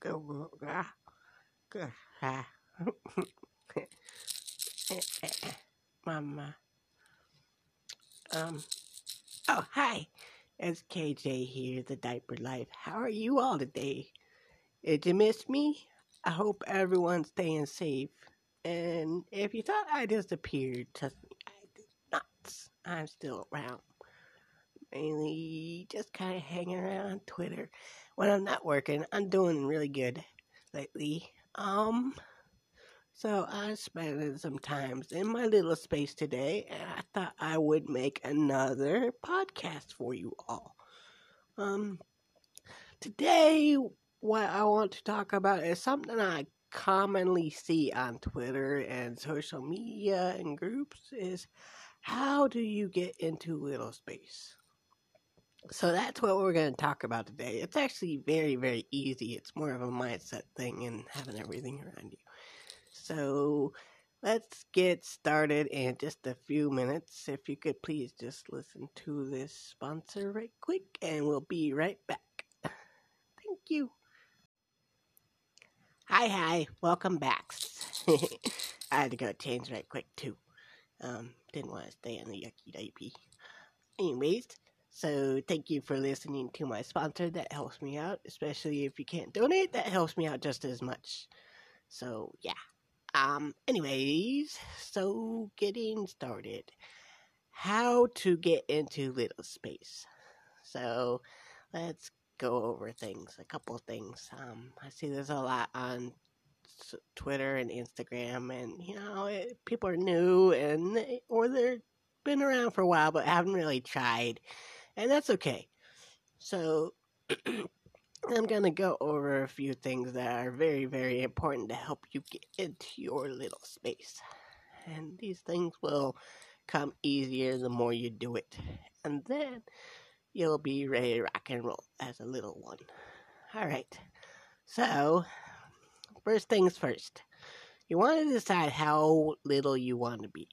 Mama. Um. Oh, hi. It's KJ here, the Diaper Life. How are you all today? Did you miss me? I hope everyone's staying safe. And if you thought I disappeared, trust me, I did not. I'm still around. Mainly just kind of hanging around Twitter. When I'm not working, I'm doing really good lately. Um, so I spent some time in my little space today, and I thought I would make another podcast for you all. Um, today, what I want to talk about is something I commonly see on Twitter and social media and groups is how do you get into little space? So that's what we're going to talk about today. It's actually very, very easy. It's more of a mindset thing and having everything around you. So let's get started in just a few minutes. If you could please just listen to this sponsor right quick, and we'll be right back. Thank you. Hi, hi, welcome back. I had to go change right quick too. Um, didn't want to stay on the yucky diaper. Anyways, so thank you for listening to my sponsor. That helps me out, especially if you can't donate. That helps me out just as much. So yeah. Um. Anyways, so getting started. How to get into little space. So let's go over things. A couple things. Um. I see there's a lot on Twitter and Instagram, and you know, it, people are new and or they're been around for a while but haven't really tried and that's okay. So, I'm going to go over a few things that are very, very important to help you get into your little space. And these things will come easier the more you do it. And then you'll be ready to rock and roll as a little one. All right. So, first things first. You want to decide how little you want to be.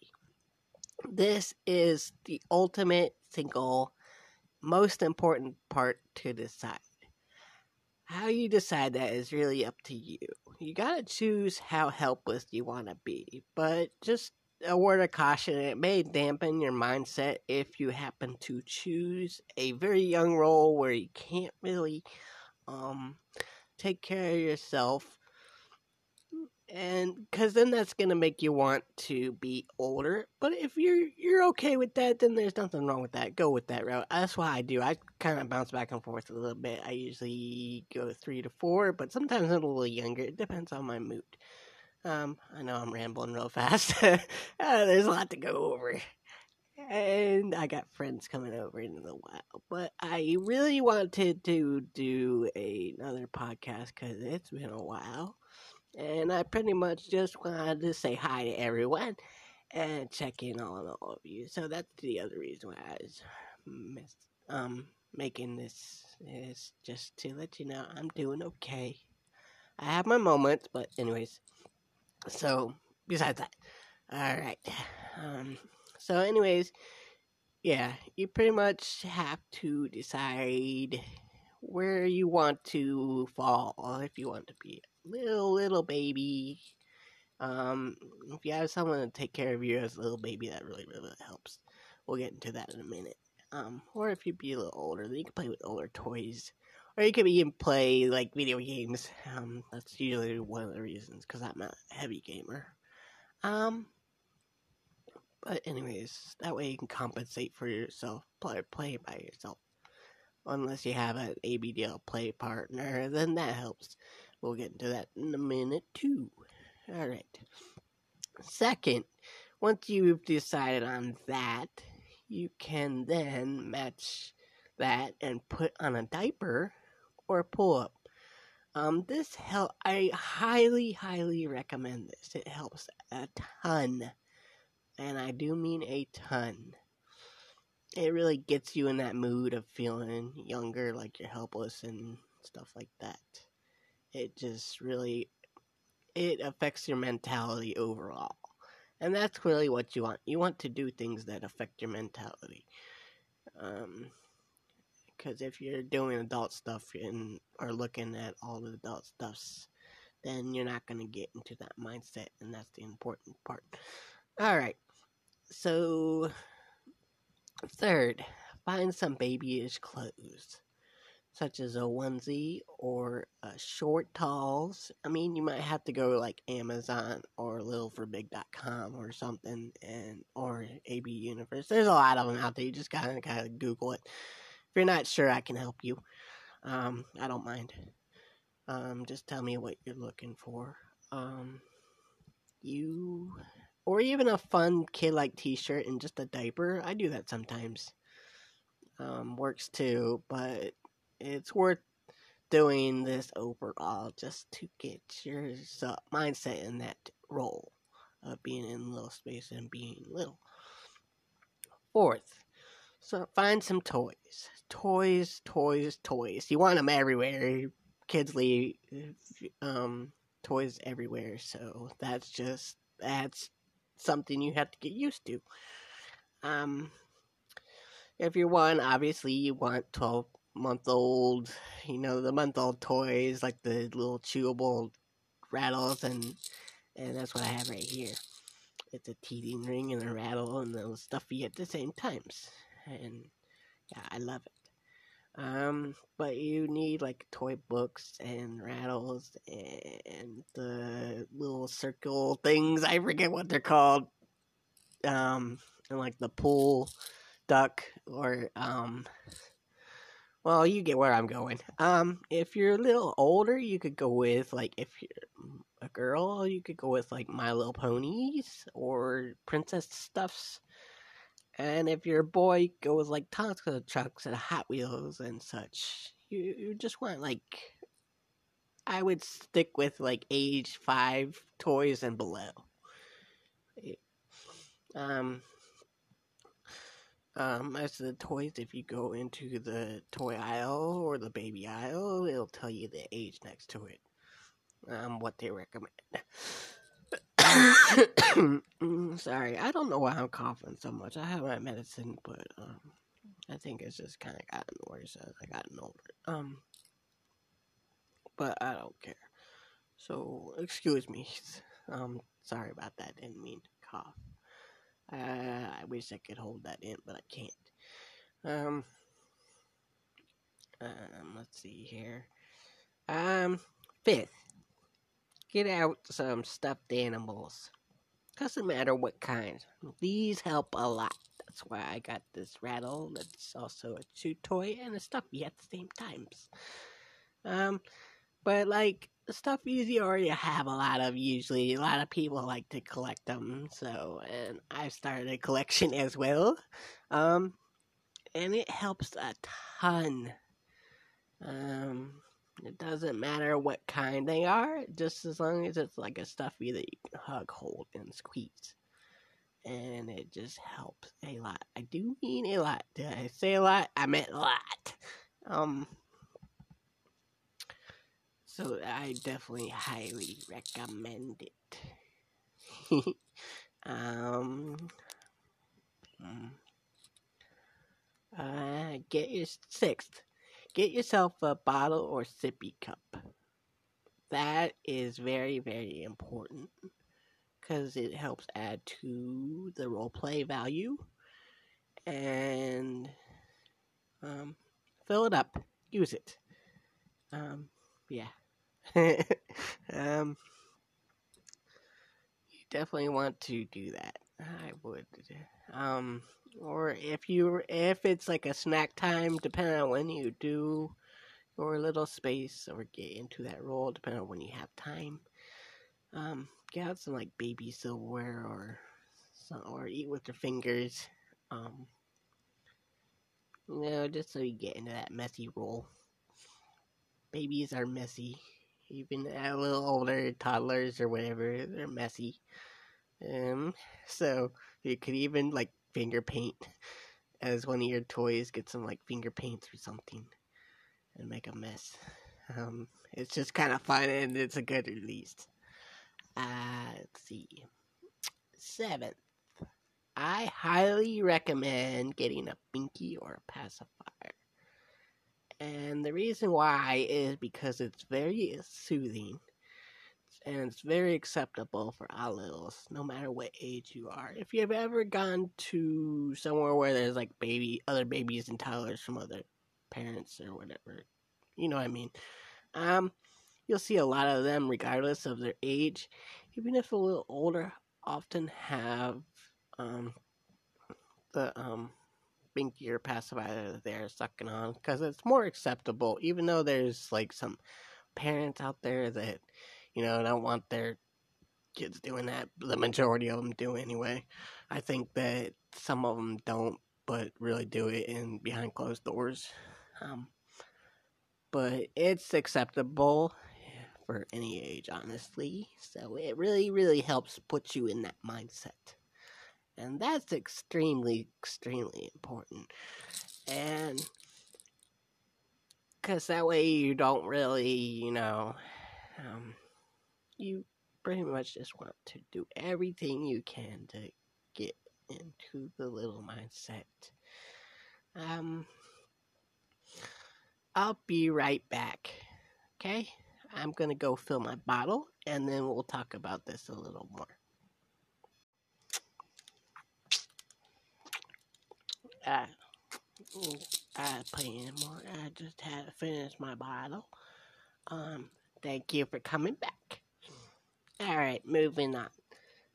This is the ultimate single most important part to decide. How you decide that is really up to you. You gotta choose how helpless you want to be, but just a word of caution it may dampen your mindset if you happen to choose a very young role where you can't really um, take care of yourself and because then that's gonna make you want to be older. But if you're you're okay with that, then there's nothing wrong with that. Go with that route. That's what I do. I kind of bounce back and forth a little bit. I usually go three to four, but sometimes I'm a little younger. It depends on my mood. Um, I know I'm rambling real fast. uh, there's a lot to go over. And I got friends coming over in a while, but I really wanted to do another podcast because it's been a while and I pretty much just wanted to say hi to everyone and check in on all of you. So that's the other reason why I was um, making this is just to let you know I'm doing okay. I have my moments, but anyways. So besides that, all right. Um, so anyways, yeah, you pretty much have to decide where you want to fall if you want to be little little baby. Um, if you have someone to take care of you as a little baby, that really really helps. We'll get into that in a minute. Um, or if you be a little older, then you can play with older toys, or you can even play like video games. Um, that's usually one of the reasons because I'm a heavy gamer. Um, but anyways, that way you can compensate for yourself, play play by yourself. Unless you have an ABDL play partner, then that helps. We'll get into that in a minute, too. All right. Second, once you've decided on that, you can then match that and put on a diaper or pull up. Um, this help. I highly, highly recommend this. It helps a ton, and I do mean a ton. It really gets you in that mood of feeling younger, like you're helpless and stuff like that it just really it affects your mentality overall. And that's really what you want. You want to do things that affect your mentality. Um, Because if you're doing adult stuff and are looking at all the adult stuffs, then you're not going to get into that mindset, and that's the important part. All right. So, third, find some babyish clothes such as a onesie or a shortalls. I mean, you might have to go like Amazon or littleforbig.com or something, and or AB Universe. There's a lot of them out there. You just gotta kind of Google it. If you're not sure, I can help you. Um, I don't mind. Um, just tell me what you're looking for. Um, you or even a fun kid like T-shirt and just a diaper. I do that sometimes. Um, works too, but it's worth doing this overall just to get your mindset in that role of being in little space and being little. Fourth, so find some toys. Toys, toys, toys. You want them everywhere. Kids leave um, toys everywhere, so that's just that's something you have to get used to. Um, if you're one, obviously you want twelve month old, you know, the month old toys, like the little chewable rattles, and and that's what I have right here. It's a teething ring and a rattle and those stuffy at the same times, and yeah, I love it. Um, but you need like toy books and rattles and the little circle things. I forget what they're called. Um, and like the pool duck or um well, you get where I'm going. Um, if you're a little older, you could go with like if you're a girl, you could go with like My Little Ponies or Princess Stuffs. And if you're a boy, go with like Tonka trucks and Hot Wheels and such. You you just want like I would stick with like age five toys and below. Um, um, as the toys, if you go into the toy aisle or the baby aisle, it'll tell you the age next to it. Um, what they recommend. Sorry, I don't know why I'm coughing so much. I have my medicine, but um, I think it's just kind of gotten worse as I gotten older. Um, but I don't care. So excuse me. Um, sorry about that. Didn't mean to cough. Uh, I wish I could hold that in, but I can't. Um, um, let's see here. Um, fifth, get out some stuffed animals. Doesn't matter what kind. These help a lot. That's why I got this rattle. That's also a chew toy and a stuffy at the same times. Um, but like stuff you already have a lot of usually. A lot of people like to collect them so and i've started a collection as well. Um and it helps a ton. Um it doesn't matter what kind they are just as long as it's like a stuffy that you can hug hold and squeeze. And it just helps a lot. I do mean a lot. Did i say a lot? I meant a lot. Um so I definitely highly recommend it. um, hmm. uh, get your sixth. Get yourself a bottle or sippy cup. That is very, very important because it helps add to the role play value. And um, fill it up, use it. Um, yeah. um, you definitely want to do that. I would. Um, or if you if it's like a snack time, depending on when you do your little space or get into that role, depending on when you have time. Um, get out some like baby silverware or some, or eat with your fingers. Um, you know, just so you get into that messy role. Babies are messy even a little older toddlers or whatever, they're messy. Um, so you could even like finger paint as one of your toys. Get some like finger paints or something, and make a mess. Um, it's just kind of fun and it's a good release. Uh, let's see. Seventh, I highly recommend getting a binky or a pacifier. And the reason why is because it's very soothing and it's very acceptable for all littles, no matter what age you are. If you've ever gone to somewhere where there's like baby, other babies and toddlers from other parents or whatever, you know what I mean. Um, you'll see a lot of them, regardless of their age, even if a little older, often have um the um binkier pacifier that they're sucking on because it's more acceptable, even though there's like some parents out there that you know don't want their kids doing that. The majority of them do anyway. I think that some of them don't, but really do it in behind closed doors. Um, but it's acceptable for any age, honestly. So it really, really helps put you in that mindset. And that's extremely, extremely important. And because that way you don't really, you know, um, you pretty much just want to do everything you can to get into the little mindset. Um, I'll be right back. Okay? I'm gonna go fill my bottle and then we'll talk about this a little more. I, I put in more. I just had to finish my bottle. Um, thank you for coming back. Alright, moving on.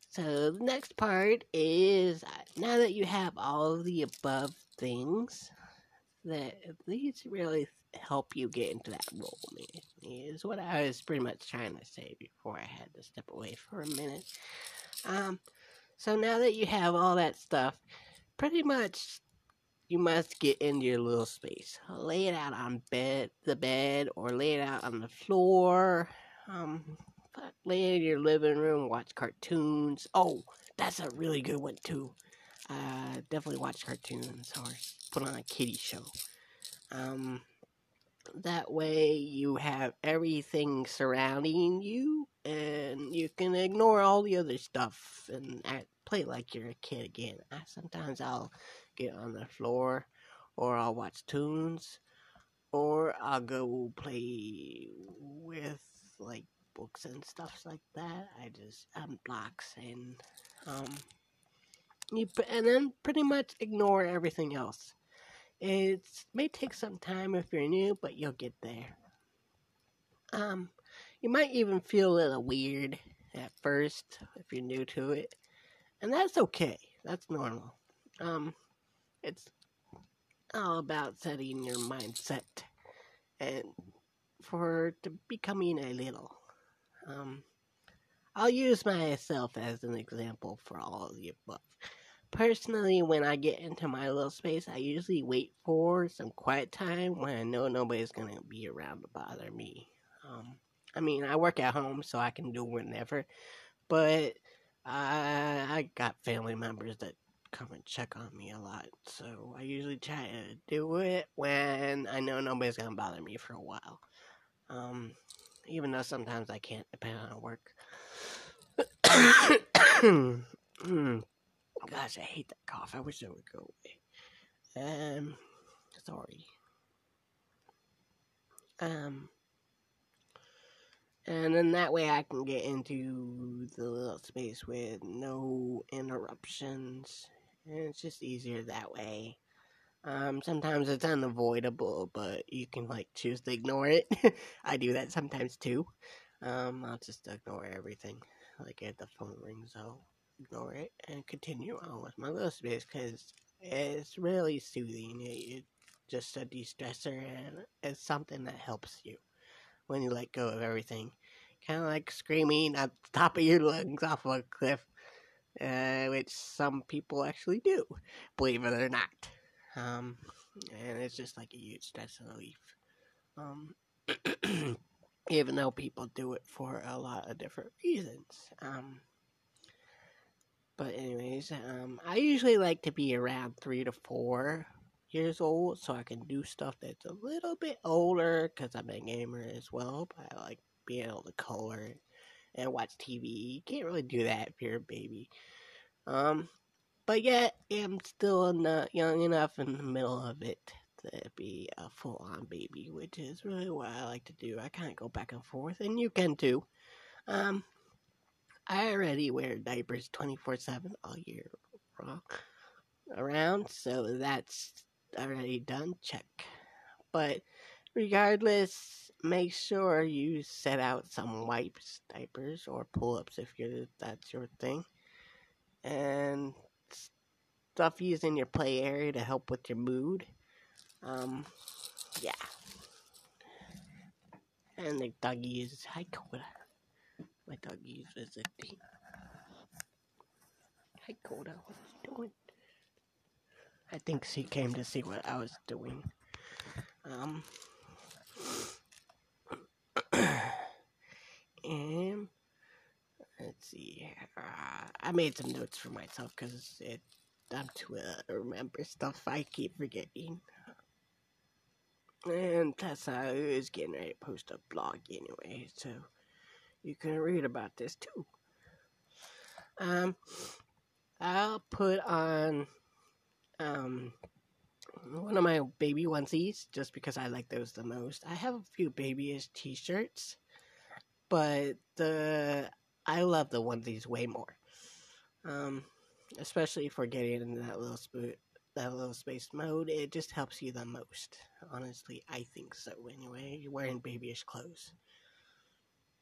So, the next part is uh, now that you have all of the above things, that these really help you get into that role, is what I was pretty much trying to say before I had to step away for a minute. Um, so now that you have all that stuff, pretty much you must get into your little space. Lay it out on bed, the bed, or lay it out on the floor. Um, lay in your living room, watch cartoons. Oh, that's a really good one too. Uh, definitely watch cartoons or put on a kiddie show. Um, that way you have everything surrounding you and you can ignore all the other stuff and act, play like you're a kid again. I, sometimes I'll get on the floor or I'll watch tunes or I'll go play with like books and stuff like that. I just unblocks and um you and then pretty much ignore everything else. It may take some time if you're new, but you'll get there. Um, you might even feel a little weird at first if you're new to it, and that's okay. That's normal. Um, it's all about setting your mindset and for to becoming a little. Um, I'll use myself as an example for all of the above. Personally, when I get into my little space, I usually wait for some quiet time when I know nobody's gonna be around to bother me. Um, I mean, I work at home, so I can do whenever, but I, I got family members that come and check on me a lot, so I usually try to do it when I know nobody's gonna bother me for a while. Um, even though sometimes I can't depend on work. Gosh, I hate that cough. I wish it would go away. Um, sorry. Um, and then that way I can get into the little space with no interruptions. And it's just easier that way. Um, sometimes it's unavoidable, but you can like choose to ignore it. I do that sometimes too. Um, I'll just ignore everything. Like if the phone rings, I'll ignore it and continue on with my little space because it's really soothing. It's just a de-stressor and it's something that helps you when you let go of everything. Kind of like screaming at the top of your lungs off of a cliff, uh, which some people actually do, believe it or not. Um, and it's just like a huge stress relief. Um, even though people do it for a lot of different reasons. Um, but anyways, um, I usually like to be around three to four years old, so I can do stuff that's a little bit older because I'm a gamer as well. But I like being able to color and watch TV. You can't really do that if you're a baby. Um, but yet I'm still not young enough in the middle of it to be a full on baby, which is really what I like to do. I kind of go back and forth, and you can too. Um, I already wear diapers 24 7 all year around, so that's already done. Check. But regardless, make sure you set out some wipes, diapers, or pull ups if you're, that's your thing. And stuff used in your play area to help with your mood. Um, yeah. And the is hi Coda. My doggy is visiting. Hi Coda, what are you doing? I think she came to see what I was doing. Um, and let's see. Uh, I made some notes for myself because it I'm to uh, remember stuff I keep forgetting. And that's how I was getting ready to post a blog anyway, so you can read about this too. Um, I'll put on um one of my baby onesies just because I like those the most. I have a few babyish t-shirts, but the I love the onesies way more. Um, especially for getting into that little sp- that little space mode. It just helps you the most. Honestly, I think so. Anyway, you're wearing babyish clothes.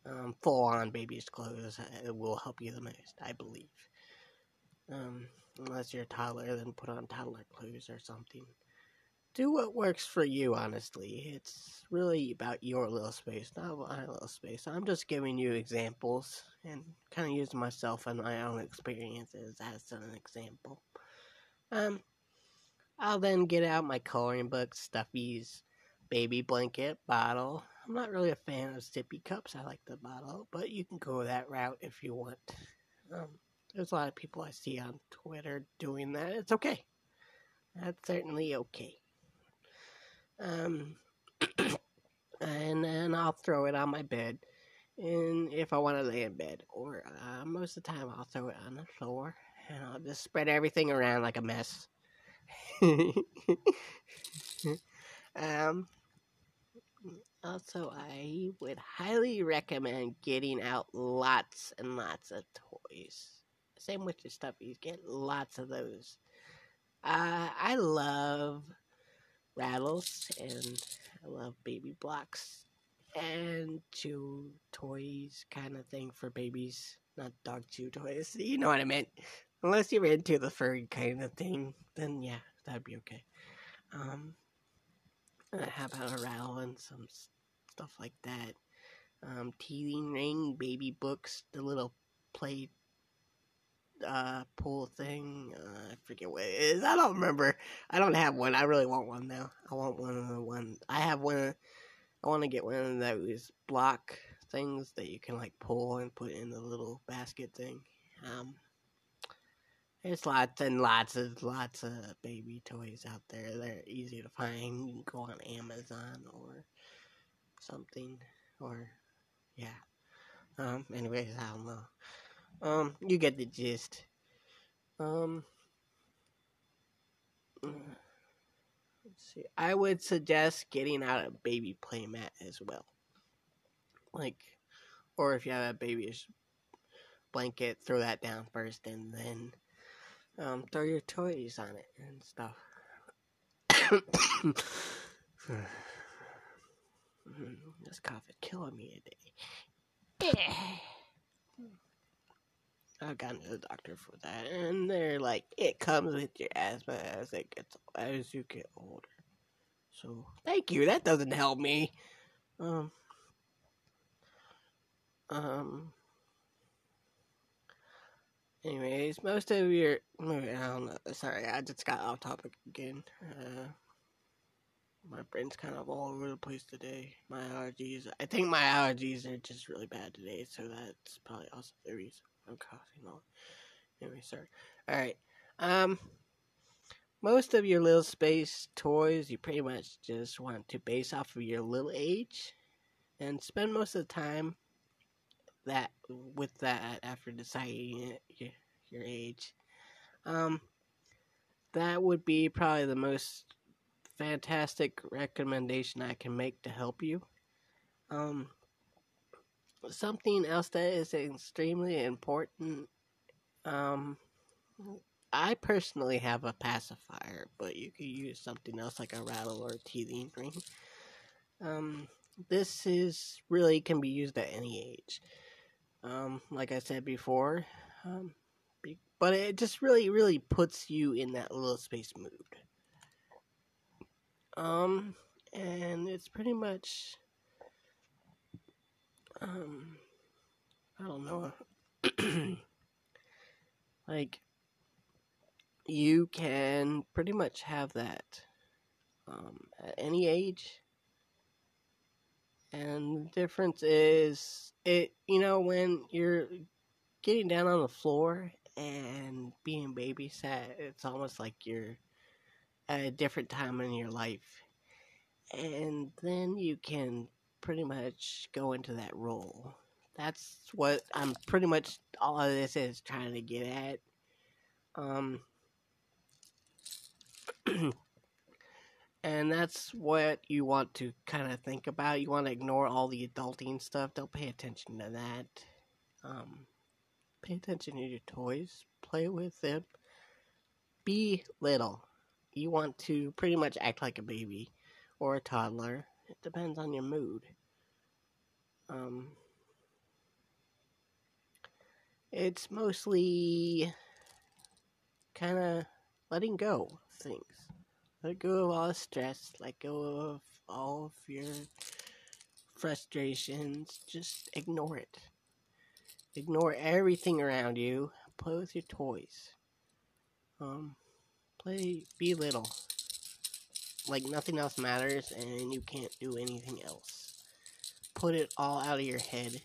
Um, full on babyish clothes uh, it will help you the most, I believe. Um, unless you're a toddler, then put on toddler clothes or something. Do what works for you, honestly. It's really about your little space, not my little space. I'm just giving you examples and kind of using myself and my own experiences as an example. Um, I'll then get out my coloring book, stuffies, baby blanket, bottle. I'm not really a fan of sippy cups. I like the bottle, but you can go that route if you want. Um, there's a lot of people I see on Twitter doing that. It's okay. That's certainly okay. Um, and then I'll throw it on my bed. And if I want to lay in bed, or uh, most of the time, I'll throw it on the floor and I'll just spread everything around like a mess. um, also, I would highly recommend getting out lots and lots of toys. Same with your stuffies, get lots of those. Uh, I love rattles and I love baby blocks and chew toys kind of thing for babies, not dog chew toys. You know what I meant. Unless you're into the furry kind of thing, then yeah, that'd be okay. Um, I have a rattle and some stuff like that. Um, teething ring, baby books, the little play uh pool thing. Uh, I forget what it is. I don't remember. I don't have one. I really want one now. I want one of the one. I have one. I want to get one of those block things that you can like pull and put in the little basket thing. Um, there's lots and lots of lots of baby toys out there. They're easy to find. You can go on Amazon or something, or yeah. Um. Anyways, I don't know. Um, you get the gist. Um, let's see. I would suggest getting out a baby playmat as well. Like, or if you have a baby's blanket, throw that down first and then um, throw your toys on it and stuff. this cough is killing me today. I've gone to the doctor for that, and they're like, it comes with your asthma as it gets as you get older. So thank you. That doesn't help me. Um. Um. Anyways, most of your I don't know. Sorry, I just got off topic again. Uh, my brain's kind of all over the place today. My allergies. I think my allergies are just really bad today, so that's probably also the reason. I'm coughing on. Anyway, sorry. Alright. Um most of your little space toys you pretty much just want to base off of your little age and spend most of the time that with that after deciding your, your age. Um that would be probably the most fantastic recommendation I can make to help you. Um, something else that is extremely important. Um, I personally have a pacifier, but you could use something else like a rattle or a teething ring. Um, this is really can be used at any age. Um, like I said before, um, be, but it just really, really puts you in that little space mood. Um, and it's pretty much, um, I don't know, like you can pretty much have that um, at any age. And the difference is it you know when you're getting down on the floor and being babysat it's almost like you're at a different time in your life. And then you can pretty much go into that role that's what i'm pretty much all of this is trying to get at um And that's what you want to kind of think about. You want to ignore all the adulting stuff. Don't pay attention to that. Um, pay attention to your toys. Play with them. Be little. You want to pretty much act like a baby or a toddler. It depends on your mood. Um, it's mostly kind of letting go things. Let go of all the stress. Let go of all of your frustrations. Just ignore it. Ignore everything around you. Play with your toys. Um, play, be little. Like nothing else matters and you can't do anything else. Put it all out of your head.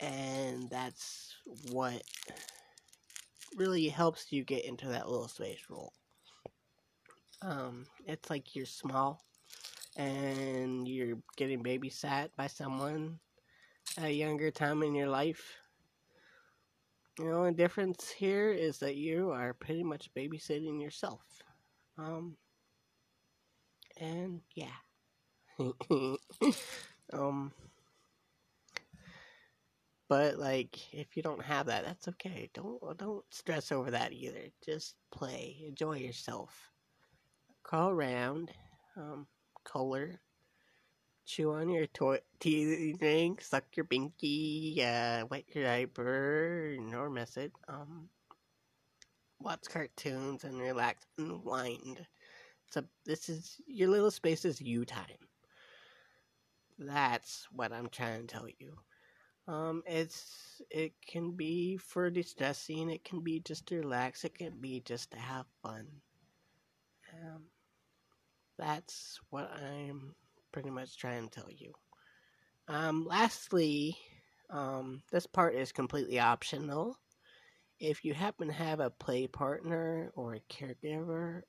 And that's what really helps you get into that little space role um, it's like you're small and you're getting babysat by someone at a younger time in your life. The difference here is that you are pretty much babysitting yourself. Um, and yeah. um, but like, if you don't have that, that's okay. Don't don't stress over that either. Just play, enjoy yourself crawl around, um, color, chew on your toy teeth ring, suck your binky, uh, wet your diaper, or mess it, um, watch cartoons and relax and wind. So this is your little space is you time. That's what I'm trying to tell you. Um, it's it can be for distressing, it can be just to relax, it can be just to have fun. Um, that's what I'm pretty much trying to tell you. Um, lastly, um, this part is completely optional. If you happen to have a play partner or a caregiver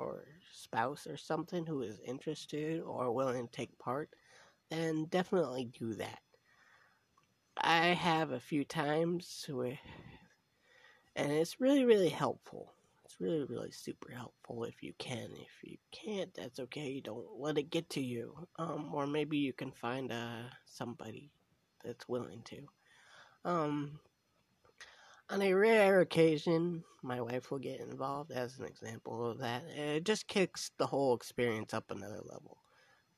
or spouse or something who is interested or willing to take part, then definitely do that. I have a few times with, and it's really, really helpful It's really, really super helpful if you can. If you can't, that's okay. Don't let it get to you. Um, or maybe you can find uh, somebody that's willing to. Um, on a rare occasion, my wife will get involved as an example of that. It just kicks the whole experience up another level.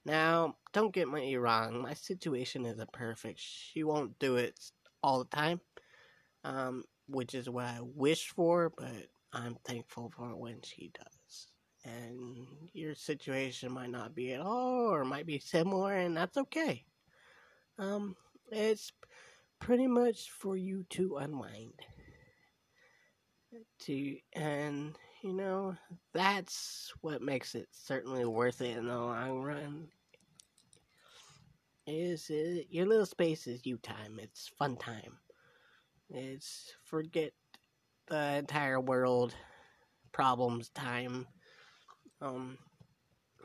Now, don't get me wrong, my situation isn't perfect. She won't do it all the time, um, which is what I wish for, but I'm thankful for when she does. And your situation might not be at all, or might be similar, and that's okay. Um, it's pretty much for you to unwind. To and you know that's what makes it certainly worth it in the long run. Is it your little space is you time? It's fun time. It's forget the entire world problems time. Um,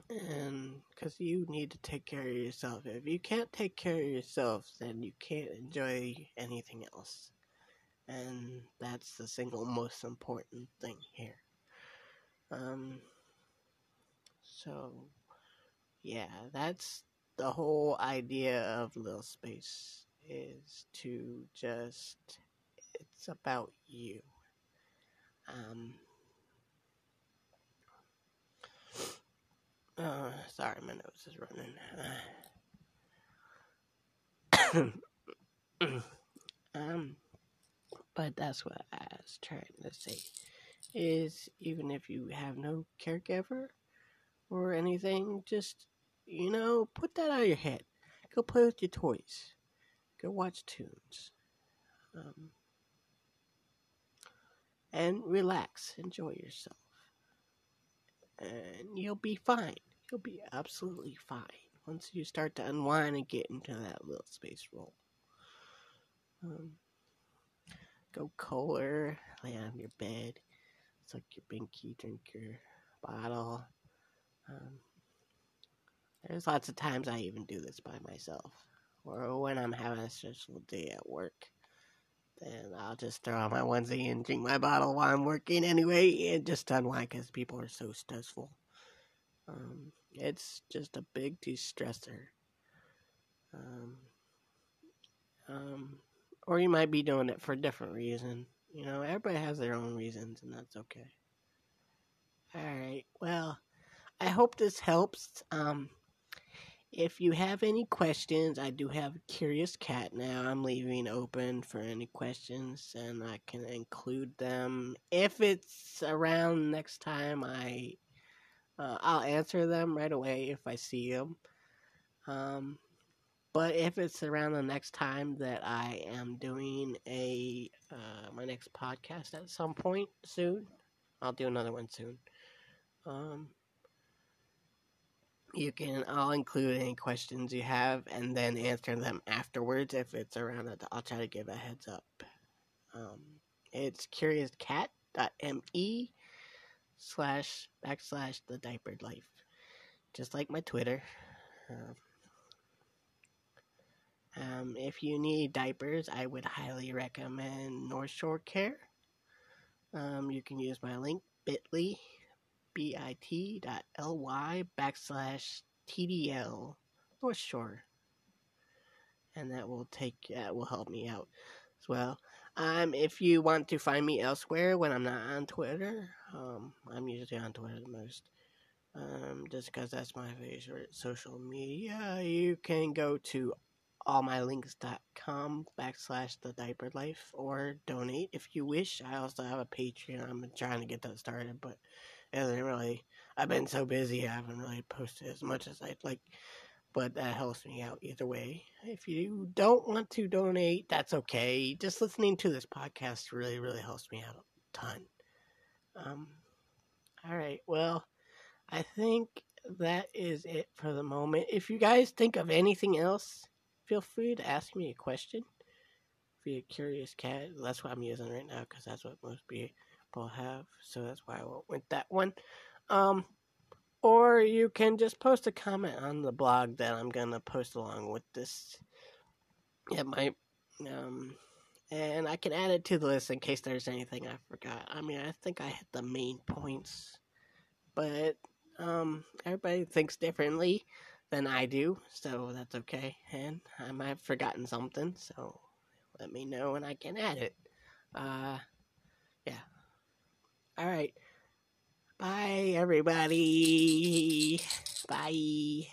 and because you need to take care of yourself. If you can't take care of yourself, then you can't enjoy anything else. And that's the single most important thing here. Um, So, yeah, that's the whole idea of Little Space is to just, it's about you. Um, uh, sorry, my nose is running. um, but that's what I was trying to say. Is even if you have no caregiver or anything, just you know, put that out of your head. Go play with your toys. Go watch tunes. Um, and relax. Enjoy yourself. And you'll be fine. You'll be absolutely fine once you start to unwind and get into that little space role. Um, go color, lay on your bed, suck your binky, drink your bottle. Um, there's lots of times I even do this by myself. Or when I'm having a stressful day at work, then I'll just throw on my onesie and drink my bottle while I'm working anyway, and just unwind because people are so stressful. Um, it's just a big de-stressor. Um, um, or you might be doing it for a different reason. You know, everybody has their own reasons, and that's okay. Alright, well, I hope this helps. Um, if you have any questions, I do have a curious cat now. I'm leaving open for any questions, and I can include them if it's around next time. I uh, I'll answer them right away if I see them. Um, but if it's around the next time that I am doing a uh, my next podcast at some point soon, I'll do another one soon. Um, you can I'll include any questions you have and then answer them afterwards if it's around it. I'll try to give a heads up. Um, it's curiouscat.me slash backslash the diapered life, just like my Twitter. Uh, um, if you need diapers, I would highly recommend North Shore Care. Um, you can use my link bit.ly, bit.ly backslash TDL North Shore. And that will take, that will help me out as well. Um, if you want to find me elsewhere when I'm not on Twitter, um, I'm usually on Twitter the most. Um, just because that's my favorite social media, you can go to allmylinks.com backslash the diaper life or donate if you wish. I also have a Patreon. I'm trying to get that started, but it hasn't really. I've been so busy, I haven't really posted as much as I'd like. But that helps me out either way. If you don't want to donate, that's okay. Just listening to this podcast really, really helps me out a ton. Um, all right. Well, I think that is it for the moment. If you guys think of anything else feel free to ask me a question. Be a curious cat. That's what I'm using right now because that's what most people have. So that's why I went with that one. Um, or you can just post a comment on the blog that I'm gonna post along with this. It might, um, and I can add it to the list in case there's anything I forgot. I mean, I think I hit the main points, but um, everybody thinks differently than I do, so that's okay. And I might have forgotten something, so let me know and I can add it. Uh, yeah. Alright. Bye, everybody. Bye.